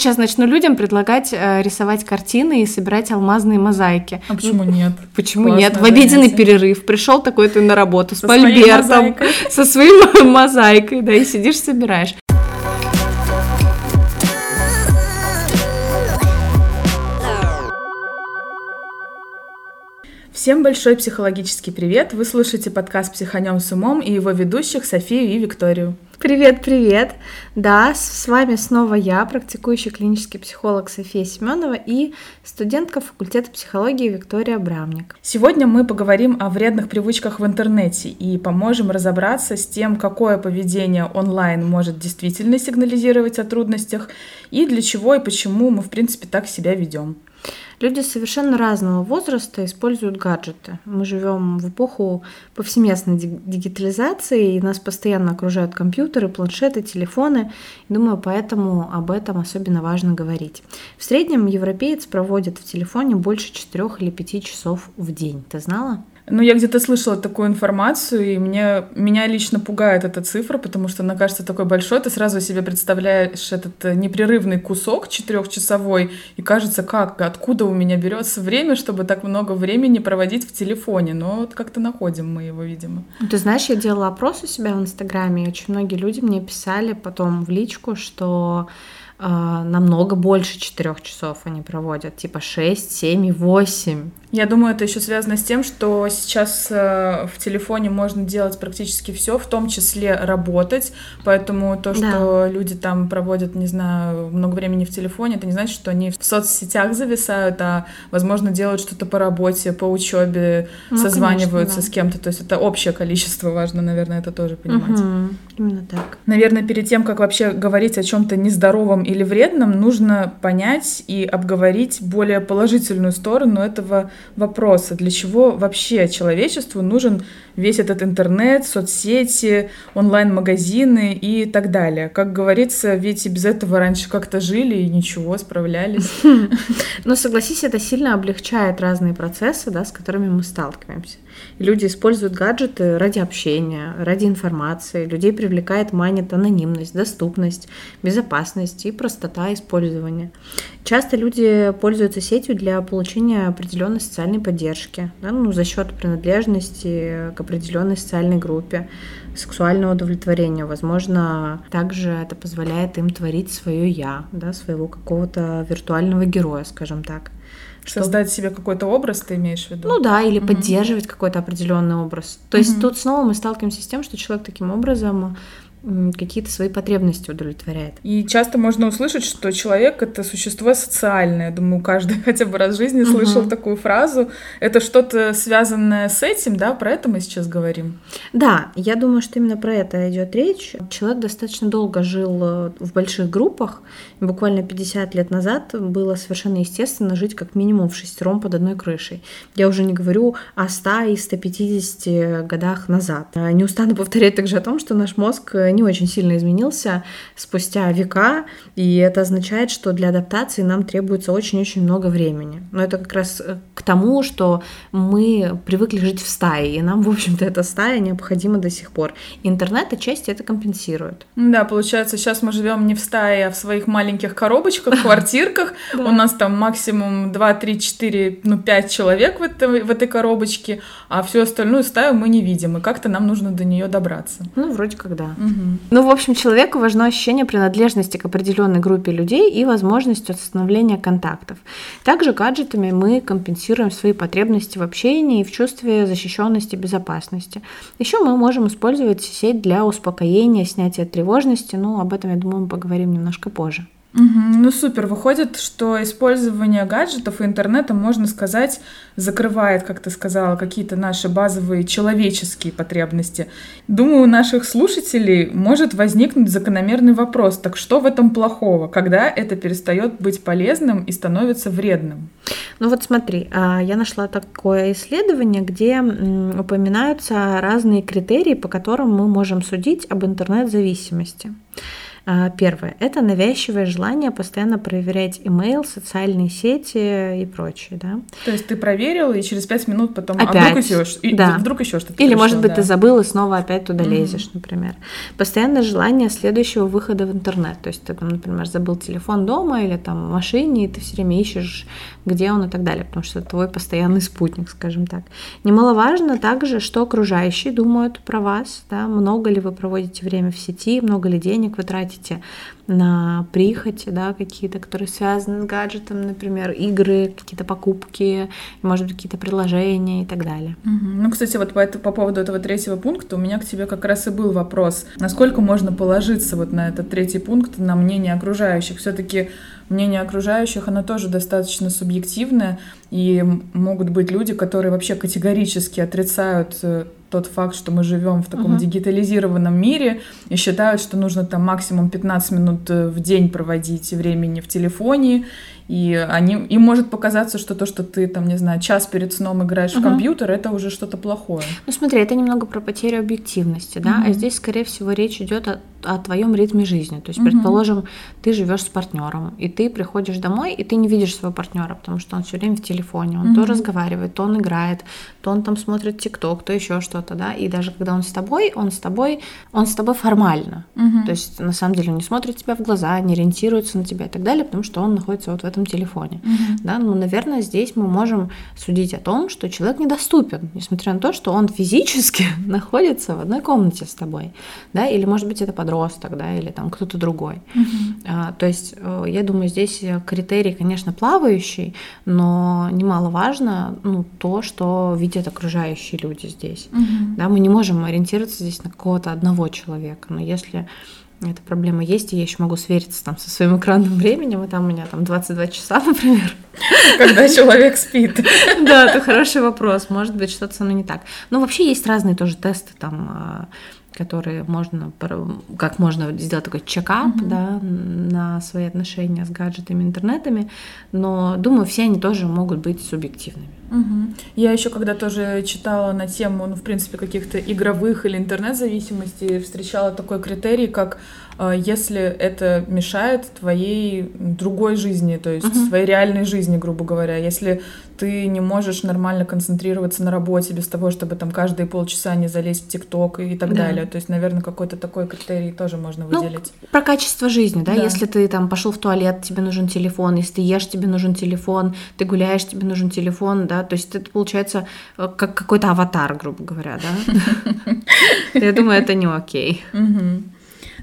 сейчас начну людям предлагать э, рисовать картины и собирать алмазные мозаики. А почему нет? Почему Классное нет? В обеденный занятие. перерыв пришел такой ты на работу с Со мозаикой. со своей мозаикой, да, и сидишь собираешь. Всем большой психологический привет! Вы слушаете подкаст «Психанем с умом» и его ведущих Софию и Викторию. Привет, привет! Да, с вами снова я, практикующий клинический психолог София Семенова и студентка факультета психологии Виктория Абрамник. Сегодня мы поговорим о вредных привычках в интернете и поможем разобраться с тем, какое поведение онлайн может действительно сигнализировать о трудностях и для чего и почему мы, в принципе, так себя ведем. Люди совершенно разного возраста используют гаджеты. Мы живем в эпоху повсеместной ди- дигитализации, и нас постоянно окружают компьютеры, планшеты, телефоны. Думаю, поэтому об этом особенно важно говорить. В среднем европеец проводит в телефоне больше 4 или 5 часов в день. Ты знала? Ну, я где-то слышала такую информацию, и мне, меня лично пугает эта цифра, потому что она кажется такой большой. Ты сразу себе представляешь этот э, непрерывный кусок четырехчасовой, и кажется, как, откуда у меня берется время, чтобы так много времени проводить в телефоне. Но вот как-то находим мы его, видимо. Ну, Ты знаешь, я делала опрос у себя в Инстаграме, и очень многие люди мне писали потом в личку, что э, намного больше 4 часов они проводят, типа 6, 7 и 8. Я думаю, это еще связано с тем, что сейчас э, в телефоне можно делать практически все, в том числе работать. Поэтому то, что люди там проводят, не знаю, много времени в телефоне, это не значит, что они в соцсетях зависают, а, возможно, делают что-то по работе, по учебе, Ну, созваниваются конечно, да. с кем-то. То есть это общее количество, важно, наверное, это тоже понимать. Мгм, Именно так. Наверное, перед тем, как вообще говорить о чем-то нездоровом или вредном, нужно понять и обговорить более положительную сторону этого вопроса. Для чего вообще человечеству нужен весь этот интернет, соцсети, онлайн-магазины и так далее? Как говорится, ведь и без этого раньше как-то жили и ничего, справлялись. Но согласись, это сильно облегчает разные процессы, да, с которыми мы сталкиваемся. Люди используют гаджеты ради общения, ради информации. Людей привлекает, манит анонимность, доступность, безопасность и простота использования. Часто люди пользуются сетью для получения определенной социальной поддержки, да, ну, за счет принадлежности к определенной социальной группе, сексуального удовлетворения. Возможно, также это позволяет им творить свое я, да, своего какого-то виртуального героя, скажем так. Что- Создать себе какой-то образ, ты имеешь в виду? Ну да, или Мгм. поддерживать какой-то определенный образ. То есть Мгм. тут снова мы сталкиваемся с тем, что человек таким образом какие-то свои потребности удовлетворяет. И часто можно услышать, что человек — это существо социальное. Думаю, каждый хотя бы раз в жизни слышал Мгм. такую фразу. Это что-то связанное с этим, да? Про это мы сейчас говорим. Да, я думаю, что именно про это идет речь. Человек достаточно долго жил э, в больших группах. Буквально 50 лет назад было совершенно естественно жить как минимум в шестером под одной крышей. Я уже не говорю о 100 и 150 годах назад. А Не устану повторять также о том, что наш мозг э, не очень сильно изменился спустя века, и это означает, что для адаптации нам требуется очень-очень много времени. Но это как раз э, к тому, что мы привыкли жить в стае, и нам, в общем-то, эта стая необходима до сих пор. Интернет отчасти это компенсирует. Да, получается, сейчас мы живем не в стае, а в своих маленьких коробочках, квартирках. У нас там максимум 2, 3, 4, ну 5 человек в этой, в этой коробочке, а всю остальную стаю мы не видим, и как-то нам нужно до нее добраться. Ну, вроде как да. Ну, в общем, человеку важно ощущение принадлежности к определенной группе людей и возможность установления контактов. Также гаджетами мы компенсируем свои потребности в общении и в чувстве защищенности и безопасности. Еще мы можем использовать сеть для успокоения, снятия тревожности. Ну, об этом, я думаю, мы поговорим немножко позже. Мгм. Ну супер, выходит, что использование гаджетов и интернета, можно сказать, закрывает, как ты сказала, какие-то наши базовые человеческие потребности. Думаю, у наших слушателей может возникнуть закономерный вопрос, так что в этом плохого, когда это перестает быть полезным и становится вредным? Ну вот смотри, а, я нашла такое исследование, где упоминаются разные критерии, по которым мы можем судить об интернет-зависимости. А, первое – это навязчивое желание постоянно проверять имейл, социальные сети и прочее, да. То есть ты проверил, и через пять минут потом опять, а вдруг еще, да. вдруг еще что-то Или, пришло, может быть, да. ты забыл и снова опять туда лезешь, mm-hmm. например. Постоянное желание следующего выхода в интернет. То есть ты, там, например, забыл телефон дома или там в машине, и ты все время ищешь, где он и так далее, потому что это твой постоянный спутник, скажем так. Немаловажно также, что окружающие думают про вас, да, много ли вы проводите время в сети, много ли денег вы тратите на прихоти, да, какие-то, которые связаны с гаджетом, например, игры, какие-то покупки, может быть, какие-то приложения и так далее. Ну, кстати, вот по, по поводу этого третьего пункта у меня к тебе как раз и был вопрос. Насколько можно положиться вот на этот третий пункт, на мнение окружающих? Все-таки мнение окружающих, оно тоже достаточно субъективное, и могут быть люди, которые вообще категорически отрицают э, тот факт, что мы живем в таком uh-huh. дигитализированном мире и считают, что нужно там максимум 15 минут э, в день проводить времени в телефоне, и они, им может показаться, что то, что ты там, не знаю, час перед сном играешь uh-huh. в компьютер, это уже что-то плохое. Ну смотри, это немного про потерю объективности, да, uh-huh. а здесь, скорее всего, речь идет о, о твоем ритме жизни. То есть, uh-huh. предположим, ты живешь с партнером, и ты приходишь домой, и ты не видишь своего партнера, потому что он все время в телефоне, он uh-huh. то разговаривает, то он играет, то он там смотрит ТикТок, то еще что-то, да, и даже когда он с тобой, он с тобой, он с тобой формально. Uh-huh. То есть, на самом деле, он не смотрит тебя в глаза, не ориентируется на тебя и так далее, потому что он находится вот в этом телефоне. Uh-huh. Да, ну, наверное, здесь мы можем судить о том, что человек недоступен, несмотря на то, что он физически находится в одной комнате с тобой, да, или, может быть, это подросток, да, или там кто-то другой. Uh-huh. А, то есть, э, я думаю, здесь критерий, конечно, плавающий, но немаловажно, ну, то, что видят окружающие люди здесь. Uh-huh. Да, мы не можем ориентироваться здесь на какого-то одного человека, но если эта проблема есть, и я еще могу свериться там со своим экранным временем, и там у меня там 22 часа, например. Когда человек спит. Да, это хороший вопрос. Может быть, что-то со мной не так. Но вообще есть разные тоже тесты там которые можно, как можно сделать такой чекап, mm-hmm. да, на свои отношения с гаджетами, интернетами, но думаю, все они тоже могут быть субъективными. Угу. Я еще когда тоже читала на тему, ну, в принципе, каких-то игровых или интернет-зависимостей, встречала такой критерий, как если это мешает твоей другой жизни, то есть угу. твоей реальной жизни, грубо говоря. Если ты не можешь нормально концентрироваться на работе без того, чтобы там каждые полчаса не залезть в ТикТок и так да. далее. То есть, наверное, какой-то такой критерий тоже можно ну, выделить. Ну, про качество жизни, да? да. Если ты там пошел в туалет, тебе нужен телефон, если ты ешь, тебе нужен телефон, ты гуляешь, тебе нужен телефон, да, то есть это получается э, как какой-то аватар, грубо говоря, да? Я думаю, это не окей.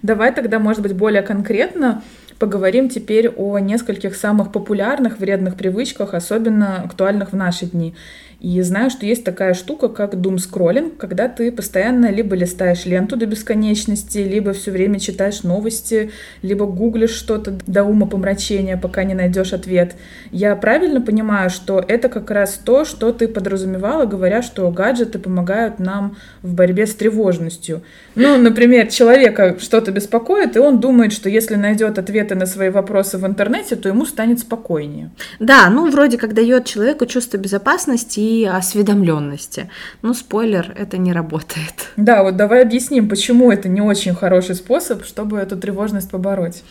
Давай тогда, может быть, более конкретно поговорим теперь о нескольких самых популярных вредных привычках, особенно актуальных в наши дни. И знаю, что есть такая штука, как doom scrolling, когда ты постоянно либо листаешь ленту до бесконечности, либо все время читаешь новости, либо гуглишь что-то до ума помрачения, пока не найдешь ответ. Я правильно понимаю, что это как раз то, что ты подразумевала, говоря, что гаджеты помогают нам в борьбе с тревожностью. Ну, например, человека что-то беспокоит, и он думает, что если найдет ответы на свои вопросы в интернете, то ему станет спокойнее. Да, ну вроде как дает человеку чувство безопасности и осведомленности. Ну, спойлер, это не работает. Да, вот давай объясним, почему это не очень хороший способ, чтобы эту тревожность побороть.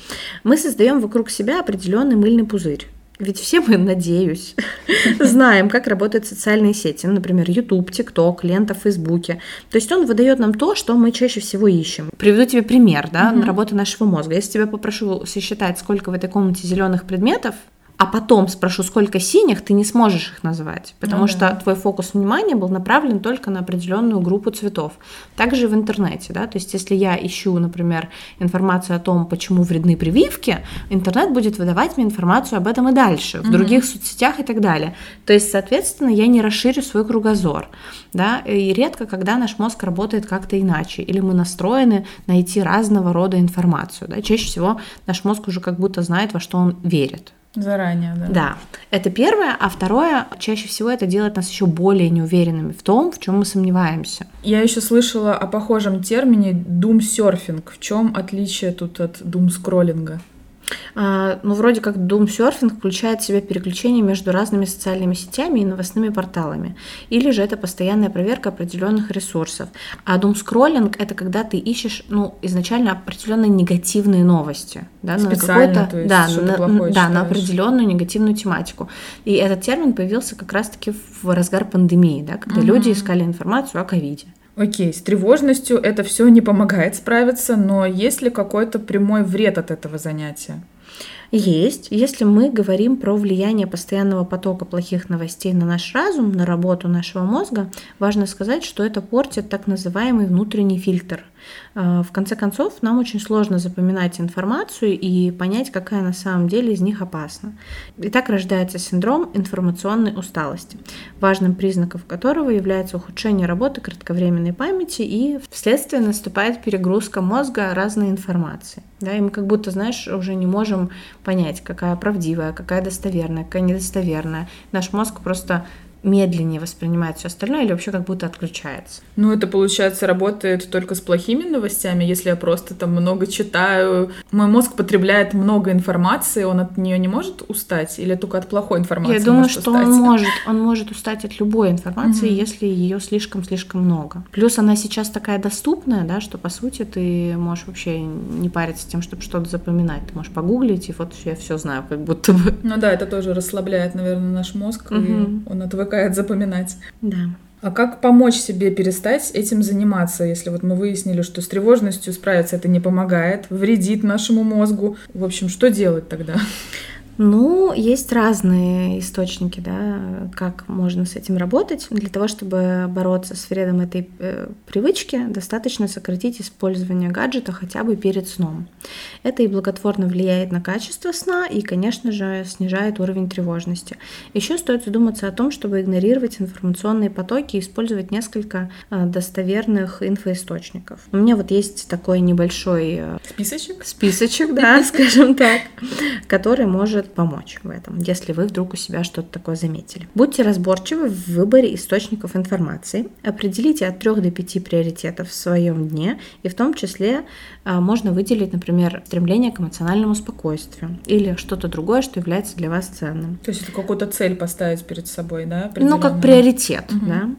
Мы создаем вокруг себя определенный мыльный пузырь. Ведь все мы, надеюсь, знаем, как работают социальные сети, ну, например, YouTube, TikTok, лента в Фейсбуке. То есть он выдает нам то, что мы чаще всего ищем. Приведу тебе пример, да, mm-hmm. работы нашего мозга. Если тебя попрошу сосчитать, сколько в этой комнате зеленых предметов, а потом спрошу, сколько синих, ты не сможешь их назвать, потому ну, что да. твой фокус внимания был направлен только на определенную группу цветов. Также в интернете, да, то есть если я ищу, например, информацию о том, почему вредны прививки, интернет будет выдавать мне информацию об этом и дальше, в угу. других соцсетях и так далее. То есть, соответственно, я не расширю свой кругозор, да, и редко, когда наш мозг работает как-то иначе, или мы настроены найти разного рода информацию, да, чаще всего наш мозг уже как будто знает, во что он верит. Заранее, да. Да, это первое. А второе, чаще всего это делает нас еще более неуверенными в том, в чем мы сомневаемся. Я еще слышала о похожем термине surfing. В чем отличие тут от doom скроллинга? А, ну, вроде как Doom Surfing включает в себя переключение между разными социальными сетями и новостными порталами. Или же это постоянная проверка определенных ресурсов. А Doom Scrolling это когда ты ищешь, ну, изначально определенные негативные новости. Да, Специально, на то есть, да, на, да, на определенную негативную тематику. И этот термин появился как раз-таки в разгар пандемии, да, когда угу. люди искали информацию о ковиде. Окей, с тревожностью это все не помогает справиться, но есть ли какой-то прямой вред от этого занятия? Есть. Если мы говорим про влияние постоянного потока плохих новостей на наш разум, на работу нашего мозга, важно сказать, что это портит так называемый внутренний фильтр – в конце концов, нам очень сложно запоминать информацию и понять, какая на самом деле из них опасна. И так рождается синдром информационной усталости, важным признаком которого является ухудшение работы кратковременной памяти и вследствие наступает перегрузка мозга разной информации. Да, и мы как будто, знаешь, уже не можем понять, какая правдивая, какая достоверная, какая недостоверная. Наш мозг просто медленнее воспринимает все остальное или вообще как будто отключается. Ну, это, получается, работает только с плохими новостями, если я просто там много читаю. Мой мозг потребляет много информации, он от нее не может устать или только от плохой информации? Я думаю, что устать? он может, он может устать от любой информации, угу. если ее слишком-слишком много. Плюс она сейчас такая доступная, да, что по сути ты можешь вообще не париться тем, чтобы что-то запоминать. Ты можешь погуглить, и вот я все знаю, как будто бы. Ну да, это тоже расслабляет, наверное, наш мозг, угу. и он отвыкает запоминать. Да. А как помочь себе перестать этим заниматься, если вот мы выяснили, что с тревожностью справиться это не помогает, вредит нашему мозгу? В общем, что делать тогда? Ну, есть разные источники, да, как можно с этим работать. Для того, чтобы бороться с вредом этой э, привычки, достаточно сократить использование гаджета хотя бы перед сном. Это и благотворно влияет на качество сна и, конечно же, снижает уровень тревожности. Еще стоит задуматься о том, чтобы игнорировать информационные потоки и использовать несколько э, достоверных инфоисточников. У меня вот есть такой небольшой э, списочек, списочек, да, скажем так, который может может помочь в этом, если вы вдруг у себя что-то такое заметили. Будьте разборчивы в выборе источников информации, определите от 3 до 5 приоритетов в своем дне, и в том числе а, можно выделить, например, стремление к эмоциональному спокойствию или что-то другое, что является для вас ценным. То есть это какую-то цель поставить перед собой, да? Ну, как приоритет, угу. да.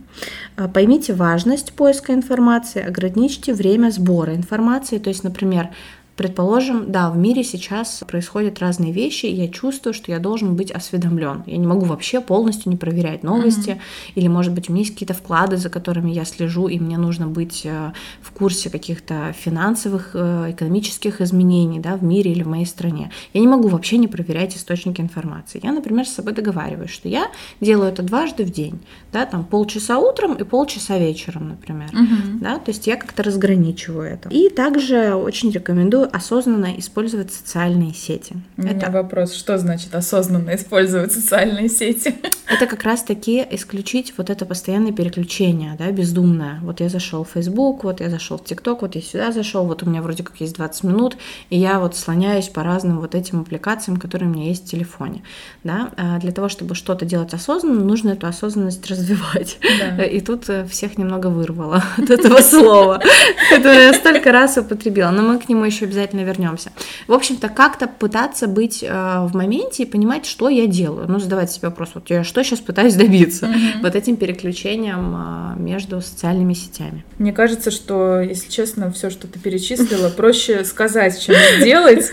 А, поймите важность поиска информации, ограничьте время сбора информации, то есть, например, Предположим, да, в мире сейчас происходят разные вещи, и я чувствую, что я должен быть осведомлен. Я не могу вообще полностью не проверять новости, mm-hmm. или, может быть, у меня есть какие-то вклады, за которыми я слежу, и мне нужно быть э, в курсе каких-то финансовых, э, экономических изменений да, в мире или в моей стране. Я не могу вообще не проверять источники информации. Я, например, с собой договариваюсь, что я делаю это дважды в день, да, там полчаса утром и полчаса вечером, например, mm-hmm. да, то есть я как-то разграничиваю это. И также очень рекомендую осознанно использовать социальные сети. У меня это... вопрос, что значит осознанно использовать социальные сети? Это как раз-таки исключить вот это постоянное переключение, да, бездумное. Вот я зашел в Facebook, вот я зашел в TikTok, вот я сюда зашел, вот у меня вроде как есть 20 минут, и я вот слоняюсь по разным вот этим аппликациям, которые у меня есть в телефоне, да. А для того, чтобы что-то делать осознанно, нужно эту осознанность развивать. Да. И тут э, всех немного вырвало от этого слова, которое я столько раз употребила, но мы к нему еще обязательно обязательно вернемся. В общем-то, как-то пытаться быть э, в моменте и понимать, что я делаю. Ну, задавать себе вопрос, вот я что сейчас пытаюсь добиться mm-hmm. вот этим переключением э, между социальными сетями. Мне кажется, что, если честно, все, что ты перечислила, проще сказать, чем сделать.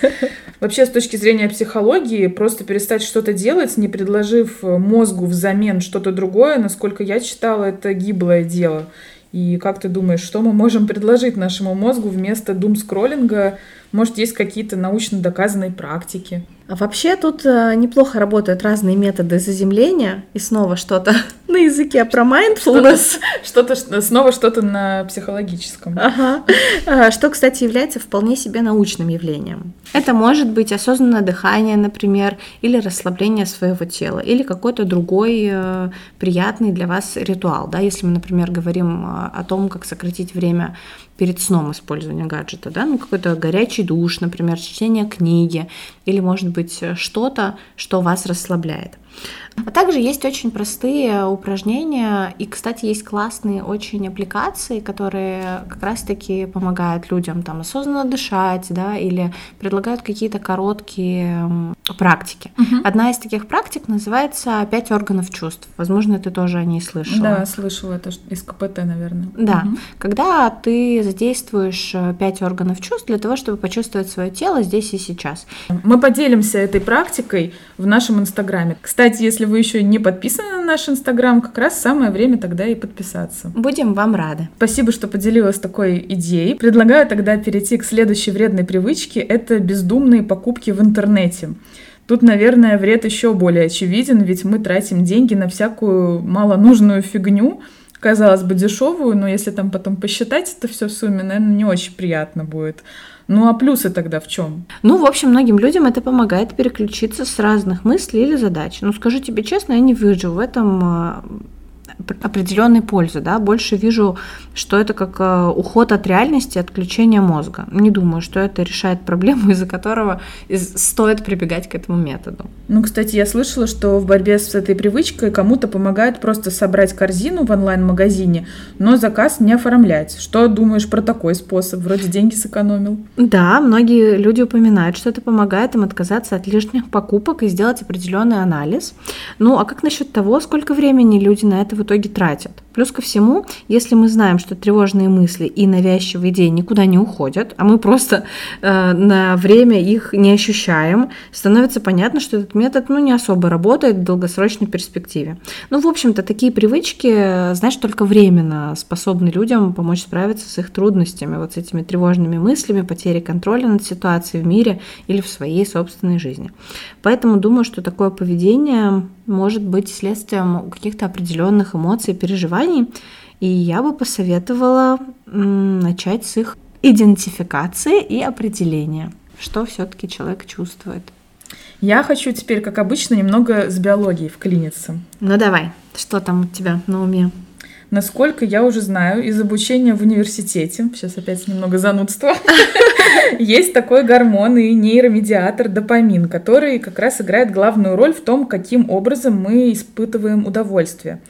Вообще, с точки зрения психологии, просто перестать что-то делать, не предложив мозгу взамен что-то другое, насколько я читала, это гиблое дело. И как ты думаешь, что мы можем предложить нашему мозгу вместо дум-скроллинга? Может, есть какие-то научно доказанные практики? А вообще тут э, неплохо работают разные методы заземления и снова что-то на языке про mindfulness. Что-то, снова что-то на психологическом. Ага. А, что, кстати, является вполне себе научным явлением. Это может быть осознанное дыхание, например, или расслабление своего тела, или какой-то другой э, приятный для вас ритуал. Да? Если мы, например, говорим э, о том, как сократить время перед сном использования гаджета, да, ну какой-то горячий душ, например, чтение книги, или может быть что-то, что вас расслабляет. А также есть очень простые упражнения, и, кстати, есть классные очень аппликации, которые как раз-таки помогают людям там осознанно дышать, да, или предлагают какие-то короткие практики. Угу. Одна из таких практик называется «Пять органов чувств». Возможно, ты тоже о ней слышала. Да, слышала, это из КПТ, наверное. Да, угу. когда ты задействуешь э, пять органов чувств для того, чтобы почувствовать свое тело здесь и сейчас. Мы поделимся этой практикой в нашем инстаграме. Кстати, если вы еще не подписаны на наш инстаграм, как раз самое время тогда и подписаться. Будем вам рады. Спасибо, что поделилась такой идеей. Предлагаю тогда перейти к следующей вредной привычке. Это бездумные покупки в интернете. Тут, наверное, вред еще более очевиден, ведь мы тратим деньги на всякую малонужную фигню, казалось бы, дешевую, но если там потом посчитать это все в сумме, наверное, не очень приятно будет. Ну а плюсы тогда в чем? Ну, в общем, многим людям это помогает переключиться с разных мыслей или задач. Ну, скажу тебе честно, я не вижу в этом а, определенной пользы, да, больше вижу, что это как э, уход от реальности, отключение мозга. Не думаю, что это решает проблему, из-за которого стоит прибегать к этому методу. Ну, кстати, я слышала, что в борьбе с этой привычкой кому-то помогает просто собрать корзину в онлайн-магазине, но заказ не оформлять. Что думаешь про такой способ? Вроде деньги сэкономил. Да, многие люди упоминают, что это помогает им отказаться от лишних покупок и сделать определенный анализ. Ну, а как насчет того, сколько времени люди на это итоге тратят. Плюс ко всему, если мы знаем, что тревожные мысли и навязчивые идеи никуда не уходят, а мы просто э, на время их не ощущаем, становится понятно, что этот метод ну, не особо работает в долгосрочной перспективе. Ну, в общем-то, такие привычки, знаешь, только временно способны людям помочь справиться с их трудностями, вот с этими тревожными мыслями, потерей контроля над ситуацией в мире или в своей собственной жизни. Поэтому думаю, что такое поведение может быть следствием каких-то определенных эмоций, переживаний. И я бы посоветовала начать с их идентификации и определения, что все-таки человек чувствует. Я хочу теперь, как обычно, немного с биологией вклиниться. Ну давай, что там у тебя на уме? Насколько я уже знаю из обучения в университете, сейчас опять немного занудство, есть такой гормон и нейромедиатор допамин, который как раз играет главную роль в том, каким образом мы испытываем удовольствие.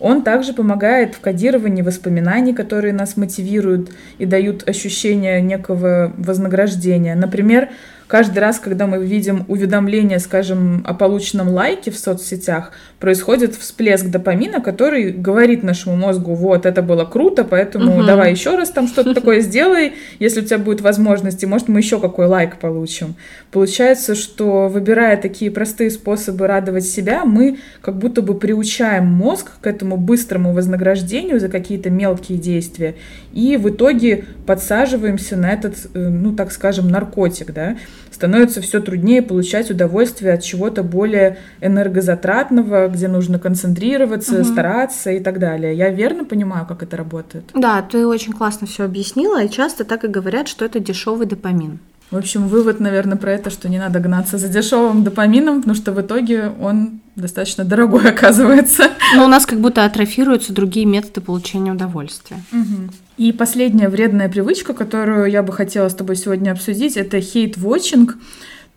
Он также помогает в кодировании воспоминаний, которые нас мотивируют и дают ощущение некого вознаграждения. Например, каждый раз, когда мы видим уведомление, скажем, о полученном лайке в соцсетях, происходит всплеск допамина, который говорит нашему мозгу, вот, это было круто, поэтому угу. давай еще раз там что-то такое сделай, если у тебя будет возможность, и может мы еще какой лайк получим. Получается, что выбирая такие простые способы радовать себя, мы как будто бы приучаем мозг к этому быстрому вознаграждению за какие-то мелкие действия, и в итоге подсаживаемся на этот, э, ну, так скажем, наркотик, да, становится все труднее получать удовольствие от чего-то более энергозатратного, где нужно концентрироваться, угу. стараться и так далее. Я верно понимаю, как это работает? Да, ты очень классно все объяснила, и часто так и говорят, что это дешевый допамин. В общем, вывод, наверное, про это, что не надо гнаться за дешевым допамином, потому что в итоге он достаточно дорогой оказывается. Но у нас как будто атрофируются другие методы получения удовольствия. Угу. И последняя вредная привычка, которую я бы хотела с тобой сегодня обсудить, это хейт-вотчинг.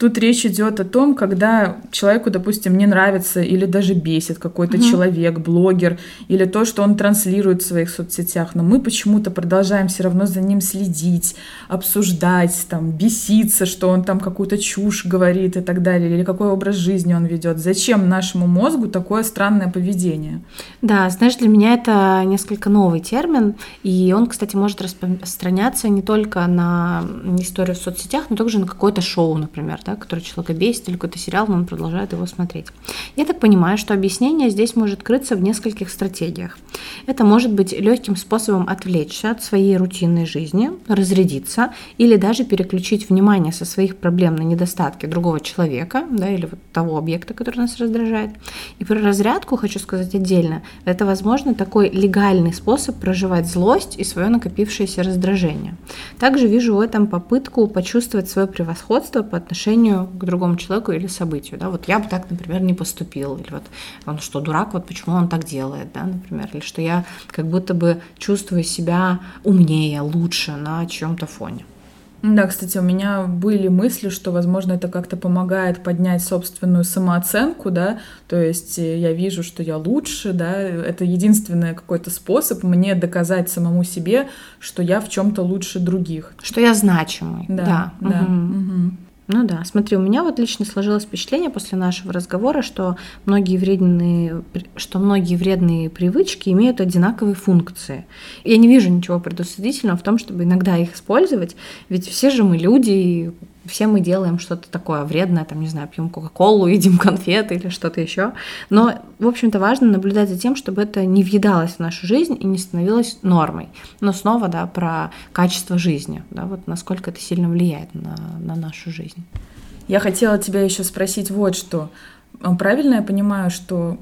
Тут речь идет о том, когда человеку, допустим, не нравится или даже бесит какой-то угу. человек, блогер, или то, что он транслирует в своих соцсетях, но мы почему-то продолжаем все равно за ним следить, обсуждать, там, беситься, что он там какую-то чушь говорит и так далее, или какой образ жизни он ведет. Зачем нашему мозгу такое странное поведение? Да, знаешь, для меня это несколько новый термин, и он, кстати, может распространяться не только на историю в соцсетях, но также на какое-то шоу, например, да, да, который человека бесит, или какой-то сериал, но он продолжает его смотреть. Я так понимаю, что объяснение здесь может крыться в нескольких стратегиях. Это может быть легким способом отвлечься от своей рутинной жизни, разрядиться или даже переключить внимание со своих проблем на недостатки другого человека да, или вот того объекта, который нас раздражает. И про разрядку хочу сказать отдельно. Это, возможно, такой легальный способ проживать злость и свое накопившееся раздражение. Также вижу в этом попытку почувствовать свое превосходство по отношению отношению к другому человеку или событию. Да? Вот я бы так, например, не поступил. Или вот он что, дурак, вот почему он так делает, да, например. Или что я как будто бы чувствую себя умнее, лучше на чем-то фоне. Да, кстати, у меня были мысли, что, возможно, это как-то помогает поднять собственную самооценку, да, то есть э, я вижу, что я лучше, да, это единственный какой-то способ мне доказать самому себе, что я в чем-то лучше других. Что я значимый. Да, да. да. Угу. Угу. Ну да, смотри, у меня вот лично сложилось впечатление после нашего разговора, что многие вредные, что многие вредные привычки имеют одинаковые функции. Я не вижу ничего предусудительного в том, чтобы иногда их использовать, ведь все же мы люди, и все мы делаем что-то такое вредное, там, не знаю, пьем Кока-Колу, едим конфеты или что-то еще. Но, в общем-то, важно наблюдать за тем, чтобы это не въедалось в нашу жизнь и не становилось нормой. Но снова, да, про качество жизни, да, вот насколько это сильно влияет на, на нашу жизнь. Я хотела тебя еще спросить вот что. Правильно я понимаю, что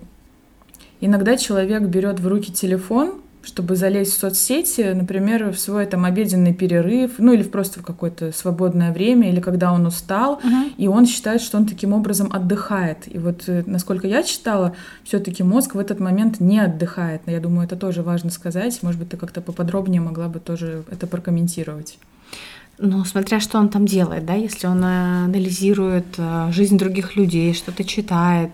иногда человек берет в руки телефон, чтобы залезть в соцсети, например, в свой там обеденный перерыв, ну или просто в какое-то свободное время, или когда он устал, uh-huh. и он считает, что он таким образом отдыхает. И вот, э, насколько я читала, все-таки мозг в этот момент не отдыхает. Я думаю, это тоже важно сказать. Может быть, ты как-то поподробнее могла бы тоже это прокомментировать. Ну, смотря что он там делает, да, если он э, анализирует э, жизнь других людей, что-то читает,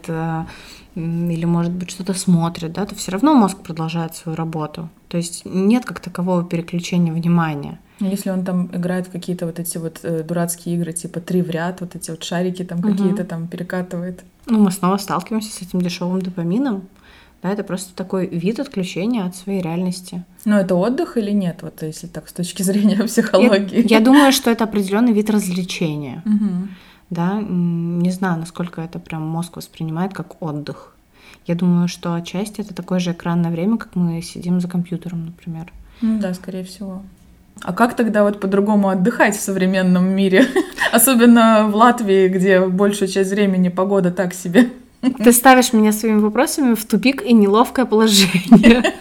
или, может быть, что-то смотрит, да, то все равно мозг продолжает свою работу. То есть нет как такового переключения внимания. Ну, если он там играет в какие-то вот эти вот э, дурацкие игры, типа три в ряд, вот эти вот шарики там угу. какие-то там перекатывает. Ну, мы снова сталкиваемся с этим дешевым допамином. Да, это просто такой вид отключения от своей реальности. Но это отдых или нет, вот если так с точки зрения психологии? Я, я думаю, что это определенный вид развлечения. Угу да, не знаю, насколько это прям мозг воспринимает как отдых. Я думаю, что отчасти это такое же экранное время, как мы сидим за компьютером, например. Ну да, скорее всего. А как тогда вот по-другому отдыхать в современном мире? Особенно в Латвии, где большую часть времени погода так себе. Ты ставишь меня своими вопросами в тупик и неловкое положение.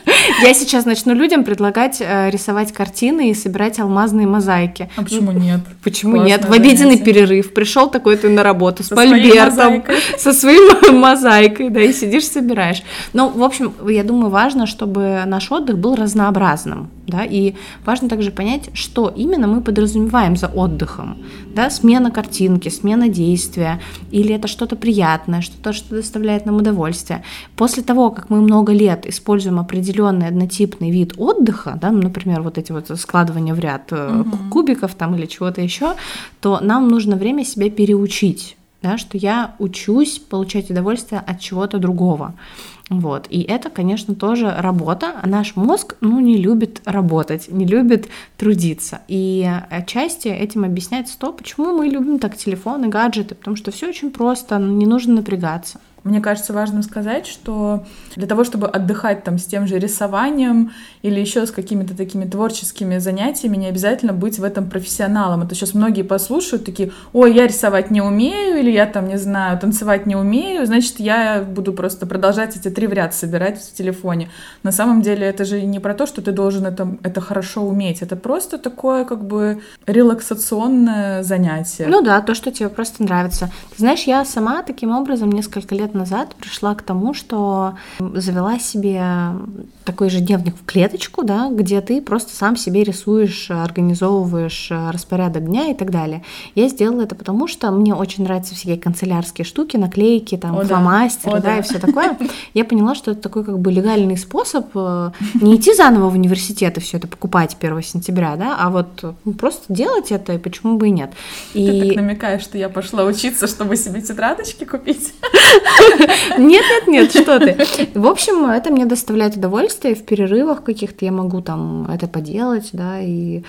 Я сейчас начну людям предлагать э, рисовать картины и собирать алмазные мозаики. А почему нет? Почему Классное нет? В обеденный занятие. перерыв пришел такой ты на работу с со мольбертом, со своей мозаикой, да, и сидишь собираешь. Ну, в общем, я думаю, важно, чтобы наш отдых был разнообразным, да, и важно также понять, что именно мы подразумеваем за отдыхом, да, смена картинки, смена действия, или это что-то приятное, что-то, что доставляет нам удовольствие. После того, как мы много лет используем определенный однотипный вид отдыха, да, ну, например, вот эти вот складывания в ряд угу. кубиков там или чего-то еще, то нам нужно время себя переучить, да, что я учусь получать удовольствие от чего-то другого. Вот. И это, конечно, тоже работа. Наш мозг, ну, не любит работать, не любит трудиться. И отчасти этим объясняется то, почему мы любим так телефоны, гаджеты, потому что все очень просто, не нужно напрягаться. Мне кажется важным сказать, что для того, чтобы отдыхать там с тем же рисованием или еще с какими-то такими творческими занятиями, не обязательно быть в этом профессионалом. Это сейчас многие послушают такие, ой, я рисовать не умею, или я там, не знаю, танцевать не умею, значит, я буду просто продолжать эти три в ряд собирать в телефоне. На самом деле это же не про то, что ты должен это, это хорошо уметь, это просто такое как бы релаксационное занятие. Ну да, то, что тебе просто нравится. Ты знаешь, я сама таким образом несколько лет назад пришла к тому, что завела себе такой же дневник в клеточку, да, где ты просто сам себе рисуешь, организовываешь распорядок дня и так далее. Я сделала это потому, что мне очень нравятся всякие канцелярские штуки, наклейки, там, О, фломастеры, да, О, да, да, и все такое. Я поняла, что это такой как бы легальный способ э, не идти заново в университет и все это покупать 1 сентября, да, а вот ну, просто делать это, и почему бы и нет. И... Ты так намекаешь, что я пошла учиться, чтобы себе тетрадочки купить? Нет, нет, нет, что ты. В общем, это мне доставляет удовольствие. В перерывах каких-то я могу там это поделать, да, и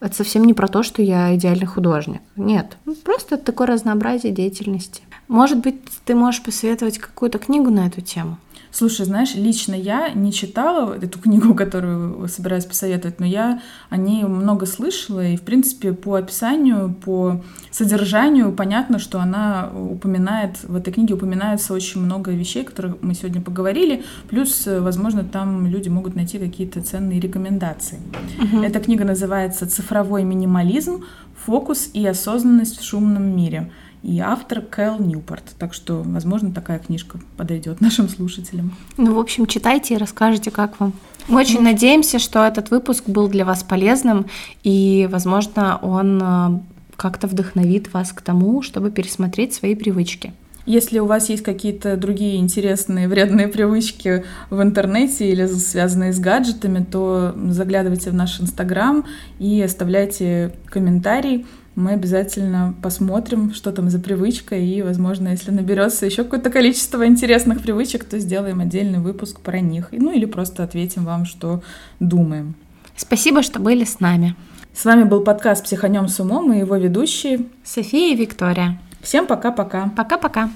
это совсем не про то, что я идеальный художник. Нет, ну, просто такое разнообразие деятельности. Может быть, ты можешь посоветовать какую-то книгу на эту тему? Слушай, знаешь, лично я не читала эту книгу, которую собираюсь посоветовать, но я о ней много слышала, и, в принципе, по описанию, по содержанию понятно, что она упоминает, в этой книге упоминается очень много вещей, о которых мы сегодня поговорили, плюс, возможно, там люди могут найти какие-то ценные рекомендации. Угу. Эта книга называется «Цифровой минимализм. Фокус и осознанность в шумном мире». И автор Кэл Ньюпорт. Так что, возможно, такая книжка подойдет нашим слушателям. Ну, в общем, читайте и расскажите, как вам. Мы очень ну, надеемся, что этот выпуск был для вас полезным, и, возможно, он э, как-то вдохновит вас к тому, чтобы пересмотреть свои привычки. Если у вас есть какие-то другие интересные вредные привычки в интернете или связанные с гаджетами, то заглядывайте в наш Инстаграм и оставляйте комментарий. Мы обязательно посмотрим, что там за привычка, и, возможно, если наберется еще какое-то количество интересных привычек, то сделаем отдельный выпуск про них. Ну или просто ответим вам, что думаем. Спасибо, что были с нами. С вами был подкаст «Психанем с умом» и его ведущие София и Виктория. Всем пока-пока. Пока-пока.